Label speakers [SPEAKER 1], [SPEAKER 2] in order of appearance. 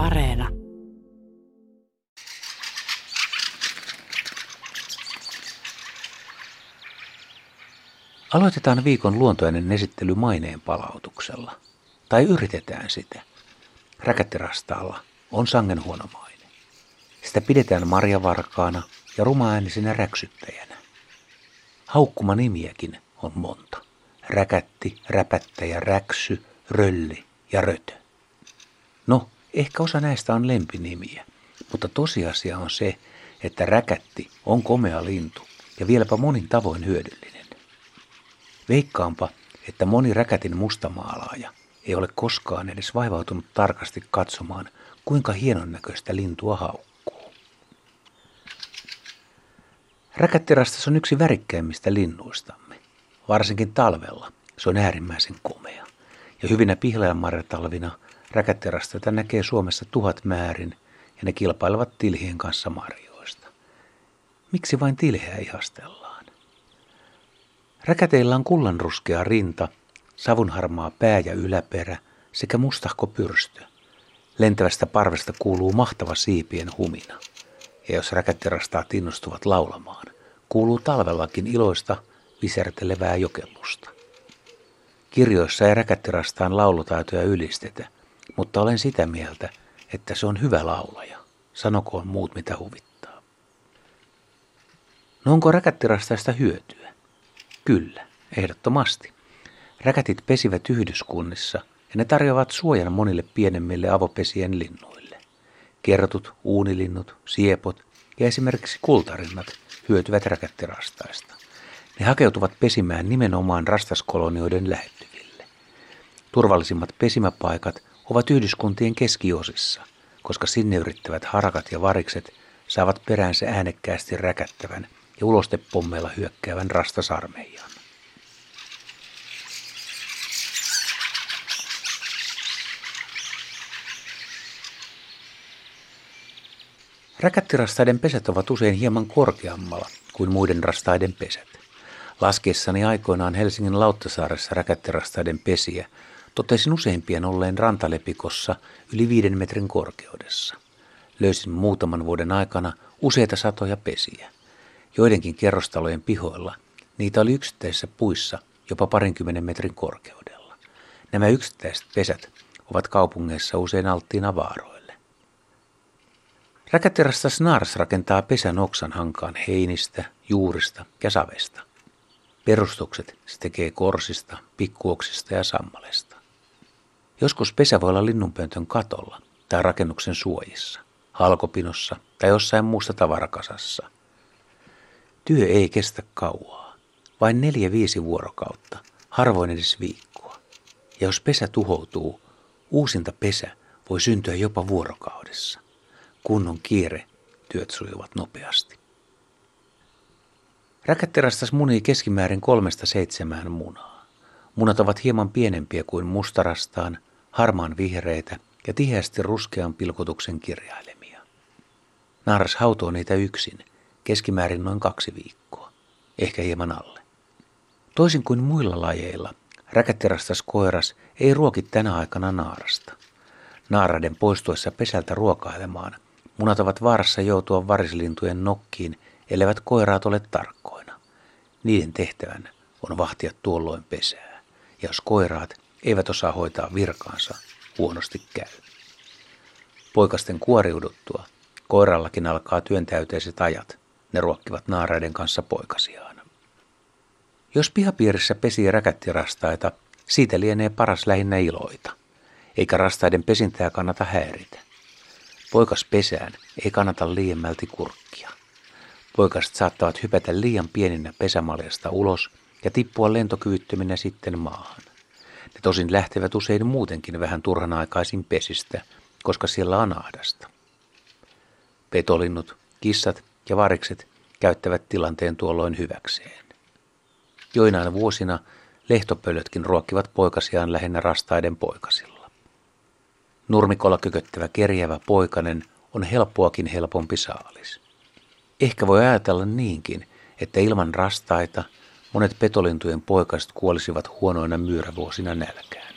[SPEAKER 1] Areena.
[SPEAKER 2] Aloitetaan viikon luontoinen esittely maineen palautuksella. Tai yritetään sitä. Räkättirastaalla on sangen huono maine. Sitä pidetään marjavarkaana ja rumaäänisenä räksyttäjänä. Haukkuma nimiäkin on monta. Räkätti, räpättäjä, räksy, rölli ja rötö. No, ehkä osa näistä on lempinimiä, mutta tosiasia on se, että räkätti on komea lintu ja vieläpä monin tavoin hyödyllinen. Veikkaanpa, että moni räkätin mustamaalaaja ei ole koskaan edes vaivautunut tarkasti katsomaan, kuinka hienon näköistä lintua haukkuu. Räkättirastas on yksi värikkäimmistä linnuistamme. Varsinkin talvella se on äärimmäisen komea. Ja hyvinä pihlajanmarjatalvina räkättirastoita näkee Suomessa tuhat määrin ja ne kilpailevat tilhien kanssa marjoista. Miksi vain tilheä ihastellaan? Räkäteillä on kullanruskea rinta, savunharmaa pää ja yläperä sekä mustahko pyrstö. Lentävästä parvesta kuuluu mahtava siipien humina. Ja jos räkättirastaat innostuvat laulamaan, kuuluu talvellakin iloista visertelevää jokellusta. Kirjoissa ei räkättirastaan laulutaitoja ylistetä, mutta olen sitä mieltä, että se on hyvä laulaja. Sanokoon muut mitä huvittaa. No onko räkättirastaista hyötyä? Kyllä, ehdottomasti. Räkätit pesivät yhdyskunnissa ja ne tarjoavat suojan monille pienemmille avopesien linnuille. Kertut, uunilinnut, siepot ja esimerkiksi kultarinnat hyötyvät räkättirastaista. Ne hakeutuvat pesimään nimenomaan rastaskolonioiden lähettyville. Turvallisimmat pesimäpaikat ovat yhdyskuntien keskiosissa, koska sinne yrittävät harakat ja varikset saavat peräänsä äänekkäästi räkättävän ja ulostepommeilla hyökkäävän rastasarmeijan. Räkättirastaiden pesät ovat usein hieman korkeammalla kuin muiden rastaiden pesät. Laskiessani aikoinaan Helsingin Lauttasaaressa räkättirastaiden pesiä, totesin useimpien olleen rantalepikossa yli viiden metrin korkeudessa. Löysin muutaman vuoden aikana useita satoja pesiä. Joidenkin kerrostalojen pihoilla niitä oli yksittäisissä puissa jopa parinkymmenen metrin korkeudella. Nämä yksittäiset pesät ovat kaupungeissa usein alttiina vaaroille. Räkäterästä Snars rakentaa pesän oksan hankaan heinistä, juurista ja savesta. Perustukset se tekee korsista, pikkuoksista ja sammalesta. Joskus pesä voi olla linnunpöntön katolla tai rakennuksen suojissa, halkopinossa tai jossain muussa tavarakasassa. Työ ei kestä kauaa, vain neljä viisi vuorokautta, harvoin edes viikkoa. Ja jos pesä tuhoutuu, uusinta pesä voi syntyä jopa vuorokaudessa. Kunnon kiire, työt sujuvat nopeasti. Räkätterastas munii keskimäärin kolmesta seitsemään munaa. Munat ovat hieman pienempiä kuin mustarastaan, harmaan vihreitä ja tiheästi ruskean pilkotuksen kirjailemia. Naaras hautoo niitä yksin, keskimäärin noin kaksi viikkoa, ehkä hieman alle. Toisin kuin muilla lajeilla, räkätterastas koiras ei ruoki tänä aikana naarasta. Naaraiden poistuessa pesältä ruokailemaan, munat ovat vaarassa joutua varislintujen nokkiin, elleivät koiraat ole tarkkoina. Niiden tehtävän on vahtia tuolloin pesää, ja jos koiraat eivät osaa hoitaa virkaansa, huonosti käy. Poikasten kuoriuduttua, koirallakin alkaa työntäyteiset ajat. Ne ruokkivat naaraiden kanssa poikasiaan. Jos pihapiirissä pesii räkättirastaita, siitä lienee paras lähinnä iloita, eikä rastaiden pesintää kannata häiritä. Poikas pesään ei kannata liiemmälti kurkkia. Poikaset saattavat hypätä liian pieninä pesämaljasta ulos ja tippua lentokyvyttöminä sitten maahan. Ne tosin lähtevät usein muutenkin vähän turhanaikaisin pesistä, koska siellä on ahdasta. Petolinnut, kissat ja varikset käyttävät tilanteen tuolloin hyväkseen. Joinain vuosina lehtopölötkin ruokkivat poikasiaan lähinnä rastaiden poikasilla. Nurmikolla kököttävä kerjävä poikanen on helppoakin helpompi saalis. Ehkä voi ajatella niinkin, että ilman rastaita monet petolintujen poikaset kuolisivat huonoina myyrävuosina nälkään.